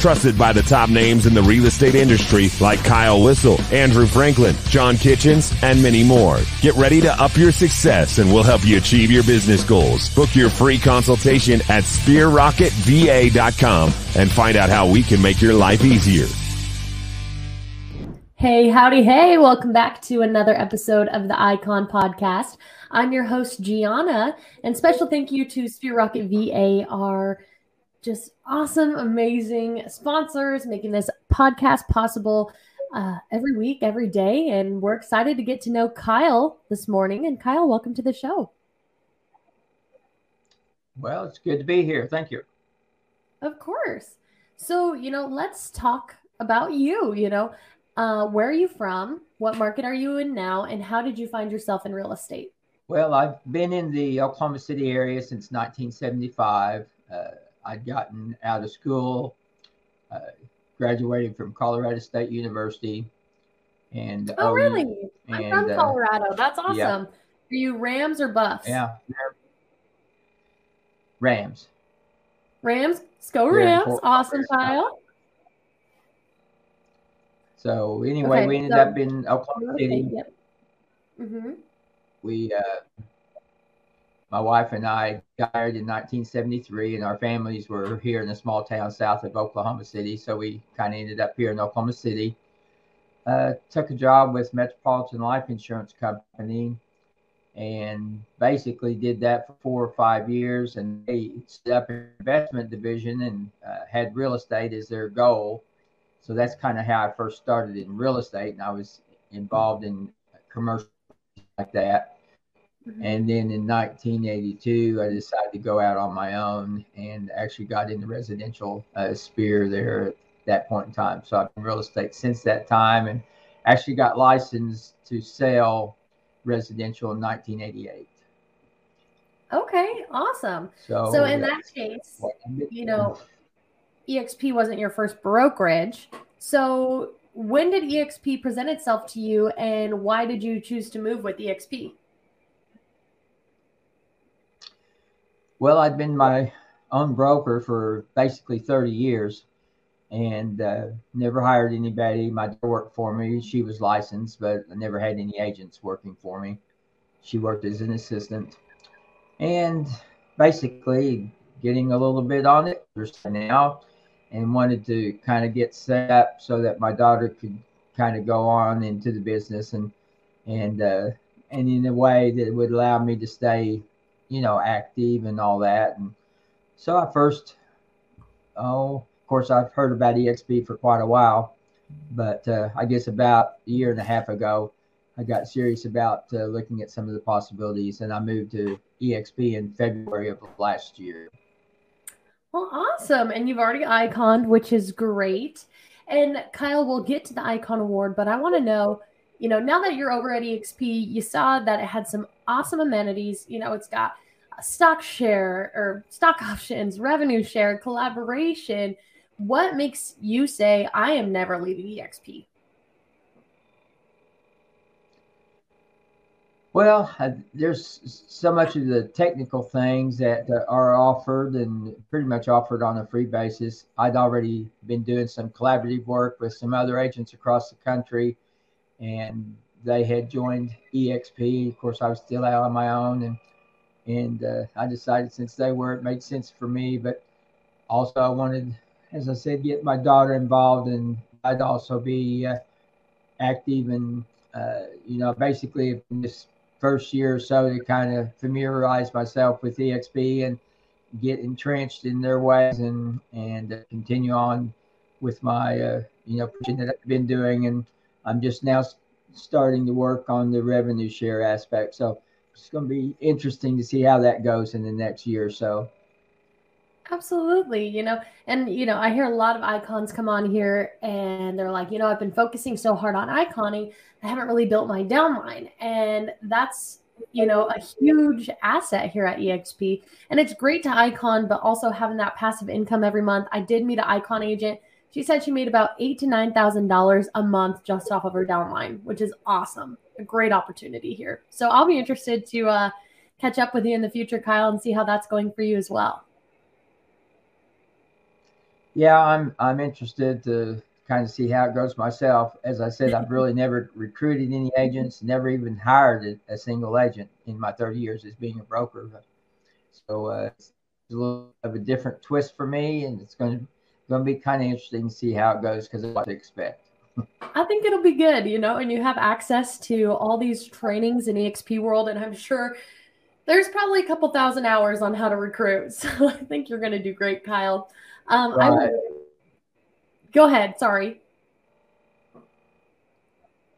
Trusted by the top names in the real estate industry like Kyle Whissel, Andrew Franklin, John Kitchens, and many more. Get ready to up your success and we'll help you achieve your business goals. Book your free consultation at sphererocketva.com and find out how we can make your life easier. Hey, howdy, hey, welcome back to another episode of the Icon Podcast. I'm your host, Gianna, and special thank you to Sphere Rocket our just awesome, amazing sponsors making this podcast possible uh, every week, every day. And we're excited to get to know Kyle this morning. And Kyle, welcome to the show. Well, it's good to be here. Thank you. Of course. So, you know, let's talk about you. You know, uh, where are you from? What market are you in now? And how did you find yourself in real estate? Well, I've been in the Oklahoma City area since 1975. Uh, I'd gotten out of school, uh, graduated from Colorado State University. And oh, really? I'm and, from uh, Colorado. That's awesome. Yeah. Are you Rams or Buffs? Yeah, Rams. Rams, let's go Rams! Awesome, Kyle. So anyway, okay, we ended so, up in Oklahoma City. Yep. Mm-hmm. We, uh, my wife and I, got married in 1973, and our families were here in a small town south of Oklahoma City. So we kind of ended up here in Oklahoma City. Uh, took a job with Metropolitan Life Insurance Company, and basically did that for four or five years. And they set up an investment division and uh, had real estate as their goal so that's kind of how I first started in real estate, and I was involved in commercial like that. Mm-hmm. And then in 1982, I decided to go out on my own and actually got in the residential uh, sphere there at that point in time. So I've been real estate since that time and actually got licensed to sell residential in 1988. Okay, awesome. So, so in that case, you know, EXP wasn't your first brokerage. So when did EXP present itself to you and why did you choose to move with EXP? Well, I'd been my own broker for basically 30 years and uh, never hired anybody. My daughter worked for me. She was licensed, but I never had any agents working for me. She worked as an assistant. And basically, getting a little bit on it now and wanted to kind of get set up so that my daughter could kind of go on into the business and and uh, and in a way that would allow me to stay, you know, active and all that. And so I first, oh, of course, I've heard about EXP for quite a while, but uh, I guess about a year and a half ago, I got serious about uh, looking at some of the possibilities, and I moved to EXP in February of last year. Well, awesome. And you've already iconed, which is great. And Kyle, we'll get to the icon award, but I want to know, you know, now that you're over at EXP, you saw that it had some awesome amenities. You know, it's got stock share or stock options, revenue share, collaboration. What makes you say, I am never leaving EXP? Well, there's so much of the technical things that uh, are offered and pretty much offered on a free basis. I'd already been doing some collaborative work with some other agents across the country, and they had joined EXP. Of course, I was still out on my own, and and uh, I decided since they were, it made sense for me. But also, I wanted, as I said, get my daughter involved, and I'd also be uh, active and uh, you know, basically in this first year or so to kind of familiarize myself with EXP and get entrenched in their ways and and uh, continue on with my uh, you know that I've been doing and I'm just now starting to work on the revenue share aspect. So it's going to be interesting to see how that goes in the next year or so. Absolutely, you know, and you know, I hear a lot of icons come on here and they're like, you know, I've been focusing so hard on iconing, I haven't really built my downline. And that's you know, a huge asset here at EXP. And it's great to Icon, but also having that passive income every month. I did meet an Icon agent. She said she made about eight to nine thousand dollars a month just off of her downline, which is awesome. A great opportunity here. So I'll be interested to uh, catch up with you in the future, Kyle, and see how that's going for you as well. Yeah, I'm I'm interested to kind of see how it goes myself. As I said, I've really never recruited any agents, never even hired a, a single agent in my 30 years as being a broker. So uh, it's a little of a different twist for me, and it's going to going to be kind of interesting to see how it goes because of what to expect. I think it'll be good, you know, and you have access to all these trainings in EXP world, and I'm sure there's probably a couple thousand hours on how to recruit. So I think you're going to do great, Kyle. Um, right. Go ahead. Sorry.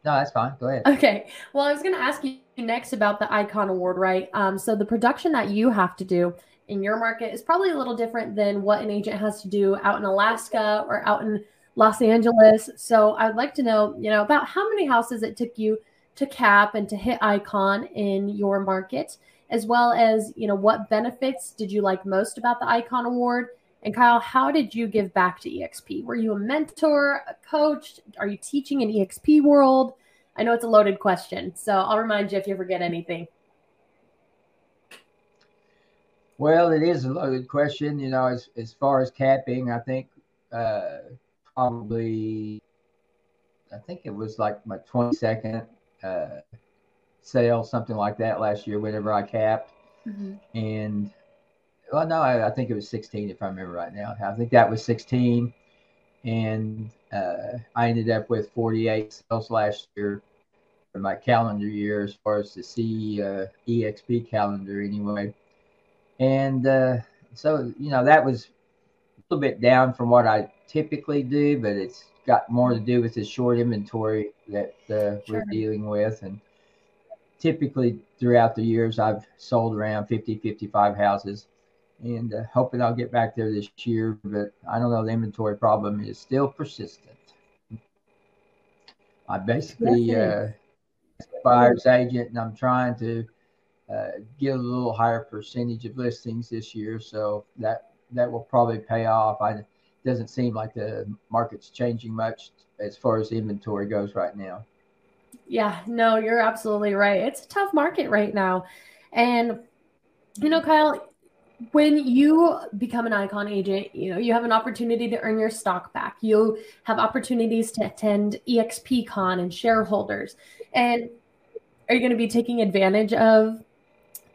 No, that's fine. Go ahead. Okay. Well, I was going to ask you next about the Icon Award, right? Um, so the production that you have to do in your market is probably a little different than what an agent has to do out in Alaska or out in Los Angeles. So I'd like to know, you know, about how many houses it took you to cap and to hit Icon in your market, as well as, you know, what benefits did you like most about the Icon Award? And Kyle, how did you give back to EXP? Were you a mentor, a coach? Are you teaching in EXP world? I know it's a loaded question, so I'll remind you if you forget anything. Well, it is a loaded question. You know, as, as far as capping, I think uh, probably, I think it was like my 22nd uh, sale, something like that last year, whenever I capped. Mm-hmm. And well, no, I, I, think it was 16 if I remember right now. I think that was 16, and uh, I ended up with 48 sales last year for my calendar year, as far as the C uh, EXP calendar anyway. And uh, so, you know, that was a little bit down from what I typically do, but it's got more to do with the short inventory that uh, sure. we're dealing with, and typically throughout the years i've sold around 50 55 houses and uh, hoping I'll get back there this year. But I don't know. The inventory problem is still persistent. I basically uh, buyer's agent, and I'm trying to Uh, get a little higher percentage of listings this year, so that that will probably pay off. I doesn't seem like the market's changing much as far as inventory goes right now. Yeah, no, you're absolutely right. It's a tough market right now, and you know, Kyle, when you become an icon agent you know you have an opportunity to earn your stock back you have opportunities to attend EXPCon and shareholders and are you going to be taking advantage of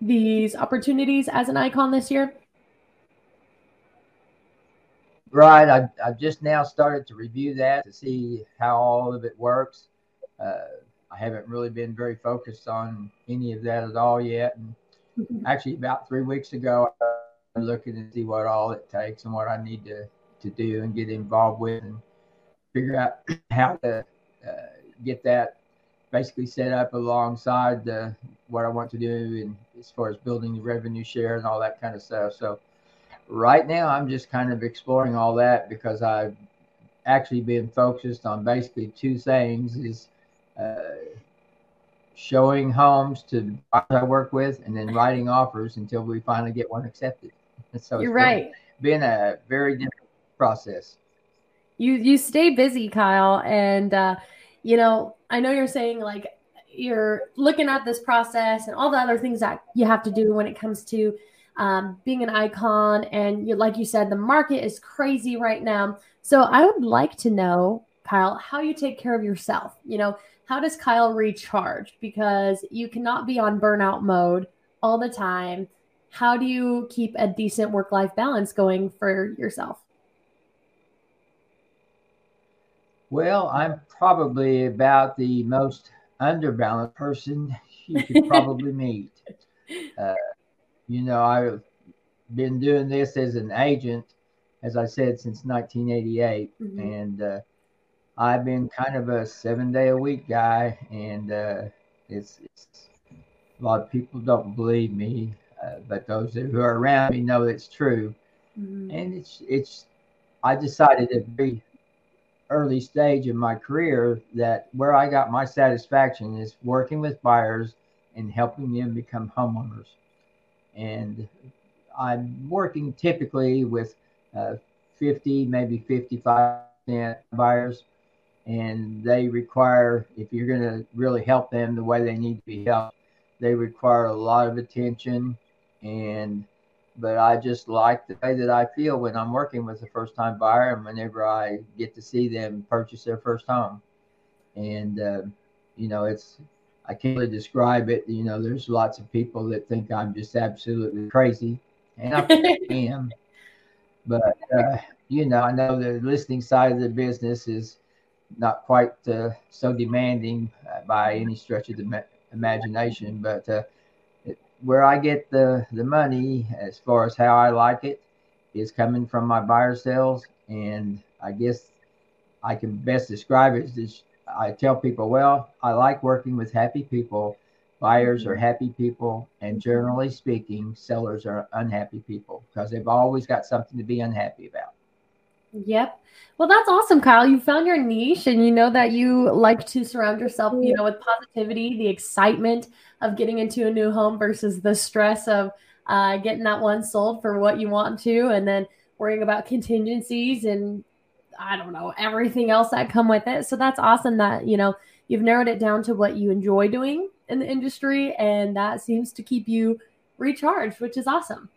these opportunities as an icon this year right I, i've just now started to review that to see how all of it works uh, i haven't really been very focused on any of that at all yet and mm-hmm. actually about three weeks ago I was looking to see what all it takes and what I need to, to do and get involved with and figure out how to uh, get that basically set up alongside the, what I want to do and as far as building the revenue share and all that kind of stuff. So right now I'm just kind of exploring all that because I've actually been focused on basically two things is uh, showing homes to I work with and then writing offers until we finally get one accepted. So you're right. Been a very different process. You you stay busy, Kyle, and uh, you know I know you're saying like you're looking at this process and all the other things that you have to do when it comes to um, being an icon. And you, like you said, the market is crazy right now. So I would like to know, Kyle, how you take care of yourself. You know, how does Kyle recharge? Because you cannot be on burnout mode all the time how do you keep a decent work life balance going for yourself? Well, I'm probably about the most underbalanced person you could probably meet. Uh, you know, I've been doing this as an agent, as I said, since 1988. Mm-hmm. And uh, I've been kind of a seven day a week guy. And uh, it's, it's, a lot of people don't believe me. Uh, but those who are around me know it's true. Mm-hmm. And it's it's I decided to very early stage in my career that where I got my satisfaction is working with buyers and helping them become homeowners. And I'm working typically with uh, 50, maybe 55 buyers, and they require, if you're going to really help them the way they need to be helped, they require a lot of attention. And but I just like the way that I feel when I'm working with a first time buyer and whenever I get to see them purchase their first home. And, uh, you know, it's, I can't really describe it. You know, there's lots of people that think I'm just absolutely crazy, and I am. But, uh, you know, I know the listing side of the business is not quite uh, so demanding uh, by any stretch of the imagination, but uh, where I get the, the money as far as how I like it is coming from my buyer sales. And I guess I can best describe it as I tell people, well, I like working with happy people. Buyers are happy people, and generally speaking, sellers are unhappy people because they've always got something to be unhappy about. Yep. Well, that's awesome, Kyle. You found your niche and you know that you like to surround yourself, you know, with positivity, the excitement of getting into a new home versus the stress of uh, getting that one sold for what you want to and then worrying about contingencies and I don't know, everything else that come with it. So that's awesome that, you know, you've narrowed it down to what you enjoy doing in the industry and that seems to keep you recharged, which is awesome.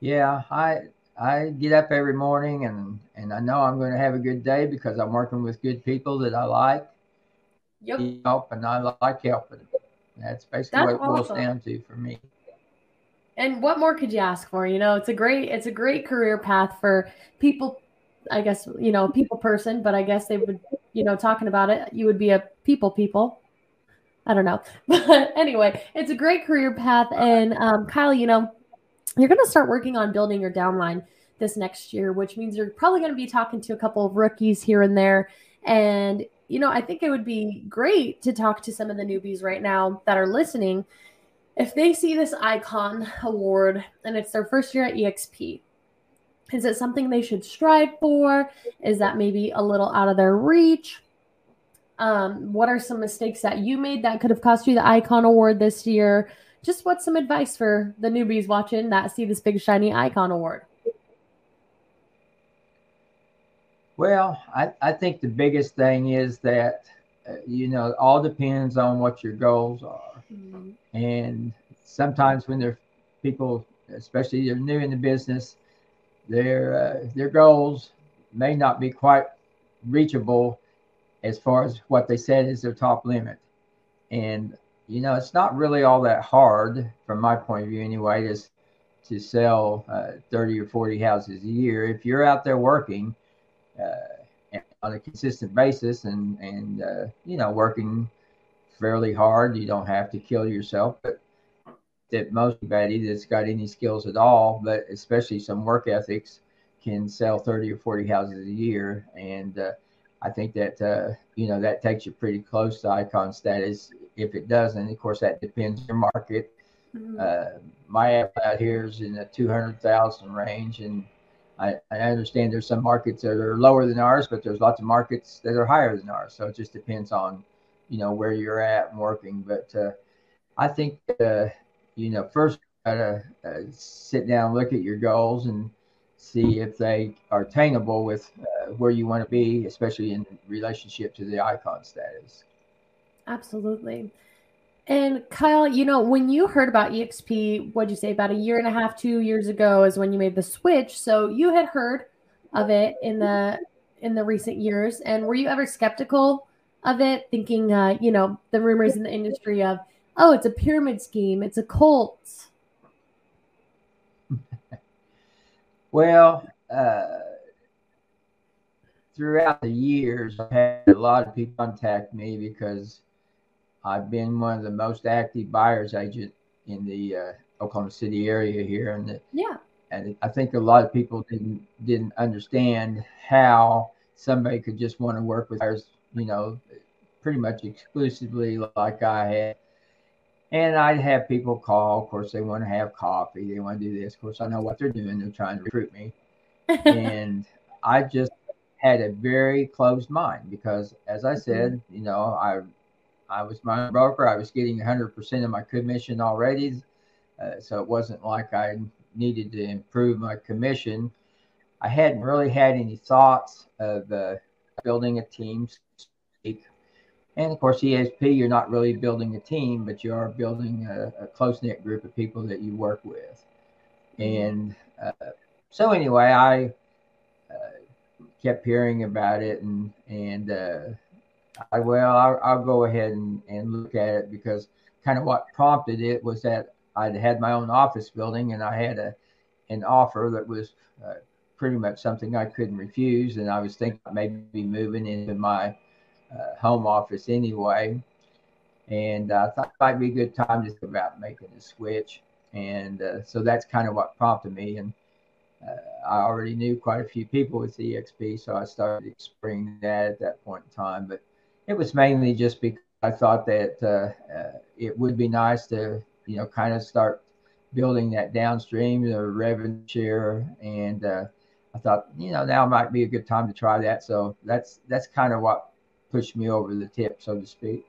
Yeah, I I get up every morning and and I know I'm going to have a good day because I'm working with good people that I like. Yep. Help and I like helping. That's basically That's what it boils down to for me. And what more could you ask for? You know, it's a great it's a great career path for people. I guess you know people person, but I guess they would you know talking about it, you would be a people people. I don't know, but anyway, it's a great career path. And um, Kyle, you know, you're going to start working on building your downline this next year, which means you're probably going to be talking to a couple of rookies here and there. And, you know, I think it would be great to talk to some of the newbies right now that are listening. If they see this icon award and it's their first year at EXP, is it something they should strive for? Is that maybe a little out of their reach? Um, what are some mistakes that you made that could have cost you the icon award this year? Just what's some advice for the newbies watching that see this big shiny icon award? Well, I, I think the biggest thing is that, uh, you know, all depends on what your goals are. Mm-hmm. And sometimes when they're people, especially they're new in the business, their uh, their goals may not be quite reachable as far as what they said is their top limit. And you know, it's not really all that hard from my point of view anyway, to, to sell uh, 30 or 40 houses a year. If you're out there working uh, on a consistent basis and, and uh, you know, working fairly hard, you don't have to kill yourself, but that most anybody that's got any skills at all, but especially some work ethics, can sell 30 or 40 houses a year. And uh, I think that, uh, you know, that takes you pretty close to icon status if it doesn't, of course, that depends on your market. Mm-hmm. Uh, my app out here is in the 200,000 range. And I, I, understand there's some markets that are lower than ours, but there's lots of markets that are higher than ours. So it just depends on, you know, where you're at and working. But uh, I think, uh, you know, first, gotta uh, sit down, look at your goals and see if they are attainable with uh, where you want to be, especially in relationship to the icon status. Absolutely. And Kyle, you know, when you heard about EXP, what'd you say, about a year and a half, two years ago is when you made the switch. So you had heard of it in the in the recent years. And were you ever skeptical of it, thinking uh, you know, the rumors in the industry of, oh, it's a pyramid scheme, it's a cult? well, uh throughout the years, I've had a lot of people contact me because I've been one of the most active buyers agent in the uh, Oklahoma City area here, and the, yeah, and I think a lot of people didn't didn't understand how somebody could just want to work with buyers, you know, pretty much exclusively like I had. And I'd have people call. Of course, they want to have coffee. They want to do this. Of course, I know what they're doing. They're trying to recruit me. and I just had a very closed mind because, as I said, you know, I I was my own broker. I was getting 100% of my commission already. Uh, so it wasn't like I needed to improve my commission. I hadn't really had any thoughts of uh, building a team. And of course, EXP, you're not really building a team, but you are building a, a close knit group of people that you work with. And uh, so, anyway, I uh, kept hearing about it, and and uh, I well, I'll, I'll, go ahead and, and look at it because kind of what prompted it was that I'd had my own office building, and I had a an offer that was uh, pretty much something I couldn't refuse, and I was thinking maybe moving into my uh, home office anyway. And I thought it might be a good time to think about making a switch. And uh, so that's kind of what prompted me. And uh, I already knew quite a few people with EXP, so I started exploring that at that point in time. But it was mainly just because I thought that uh, uh, it would be nice to, you know, kind of start building that downstream, the revenue share, and uh, I thought, you know, now might be a good time to try that. So that's that's kind of what pushed me over the tip, so to speak.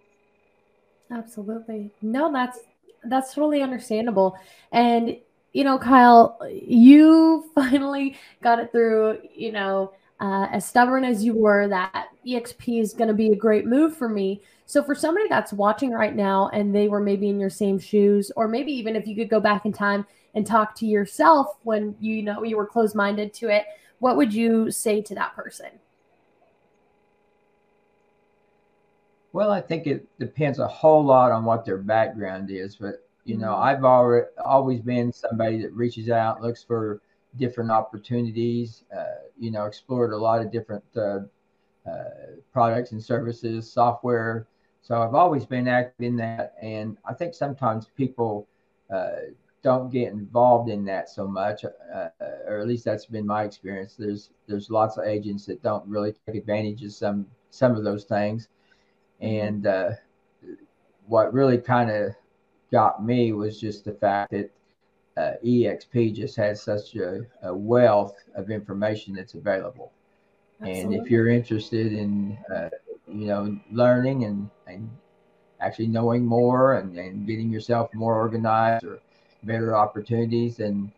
Absolutely. No, that's that's totally understandable. And you know, Kyle, you finally got it through, you know, uh, as stubborn as you were, that EXP is going to be a great move for me. So, for somebody that's watching right now and they were maybe in your same shoes, or maybe even if you could go back in time and talk to yourself when you know you were closed minded to it, what would you say to that person? Well, I think it depends a whole lot on what their background is, but you know, mm-hmm. I've already always been somebody that reaches out, looks for different opportunities. Uh, you know, explored a lot of different uh, uh, products and services, software. So I've always been active in that, and I think sometimes people uh, don't get involved in that so much, uh, or at least that's been my experience. There's there's lots of agents that don't really take advantage of some some of those things and uh, what really kind of got me was just the fact that uh, EXP just has such a, a, wealth of information that's available. Absolutely. And if you're interested in, uh, you know, learning and, and actually knowing more and, and getting yourself more organized or better opportunities, and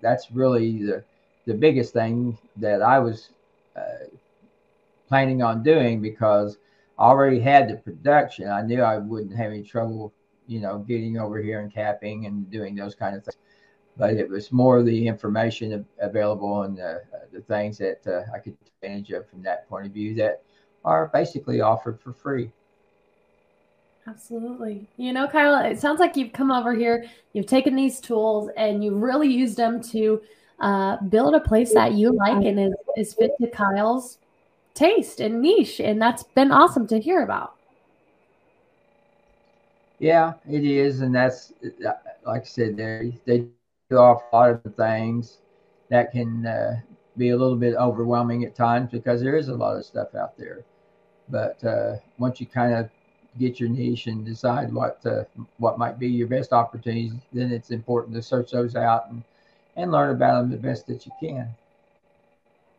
that's really the, the biggest thing that I was uh, planning on doing because I – already had the production. I knew I wouldn't have any trouble, you know, getting over here and capping and doing those kind of things. But it was more the information available and the, the things that uh, I could take advantage of from that point of view that are basically offered for free. Absolutely. You know, Kyle, it sounds like you've come over here, you've taken these tools and you've really used them to uh, build a place that you like and is, is fit to Kyle's taste and niche, and that's been awesome to hear about. Yeah, it is, and that's like I said, they they do off a lot of things that can uh, be a little bit overwhelming at times because there is a lot of stuff out there. But uh, once you kind of get your niche and decide what uh, what might be your best opportunities, then it's important to search those out and and learn about them the best that you can.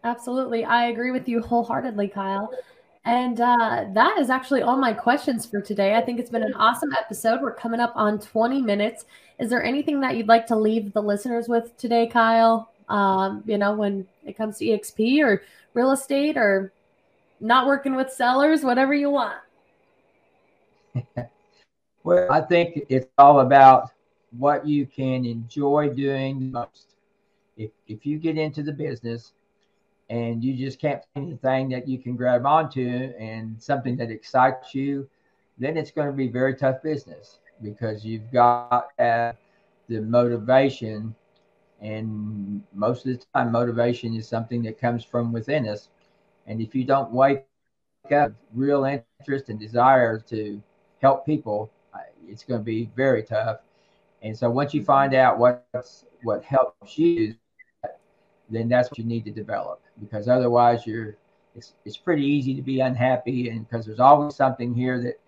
Absolutely. I agree with you wholeheartedly, Kyle. And uh, that is actually all my questions for today. I think it's been an awesome episode. We're coming up on 20 minutes. Is there anything that you'd like to leave the listeners with today, Kyle? Um, you know, when it comes to EXP or real estate or not working with sellers, whatever you want. well, I think it's all about what you can enjoy doing most. If, if you get into the business, and you just can't find anything that you can grab onto and something that excites you, then it's going to be very tough business because you've got uh, the motivation. And most of the time, motivation is something that comes from within us. And if you don't wake up real interest and desire to help people, it's going to be very tough. And so once you find out what's what helps you, then that's what you need to develop because otherwise you're it's, it's pretty easy to be unhappy and because there's always something here that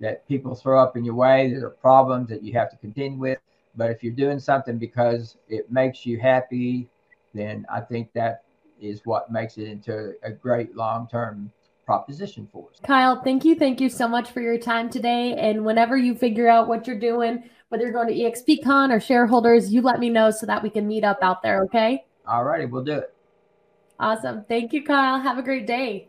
that people throw up in your way that are problems that you have to contend with but if you're doing something because it makes you happy then i think that is what makes it into a great long-term proposition for us. Kyle, thank you. Thank you so much for your time today. And whenever you figure out what you're doing, whether you're going to EXPCon or shareholders, you let me know so that we can meet up out there. Okay. All righty. We'll do it. Awesome. Thank you, Kyle. Have a great day.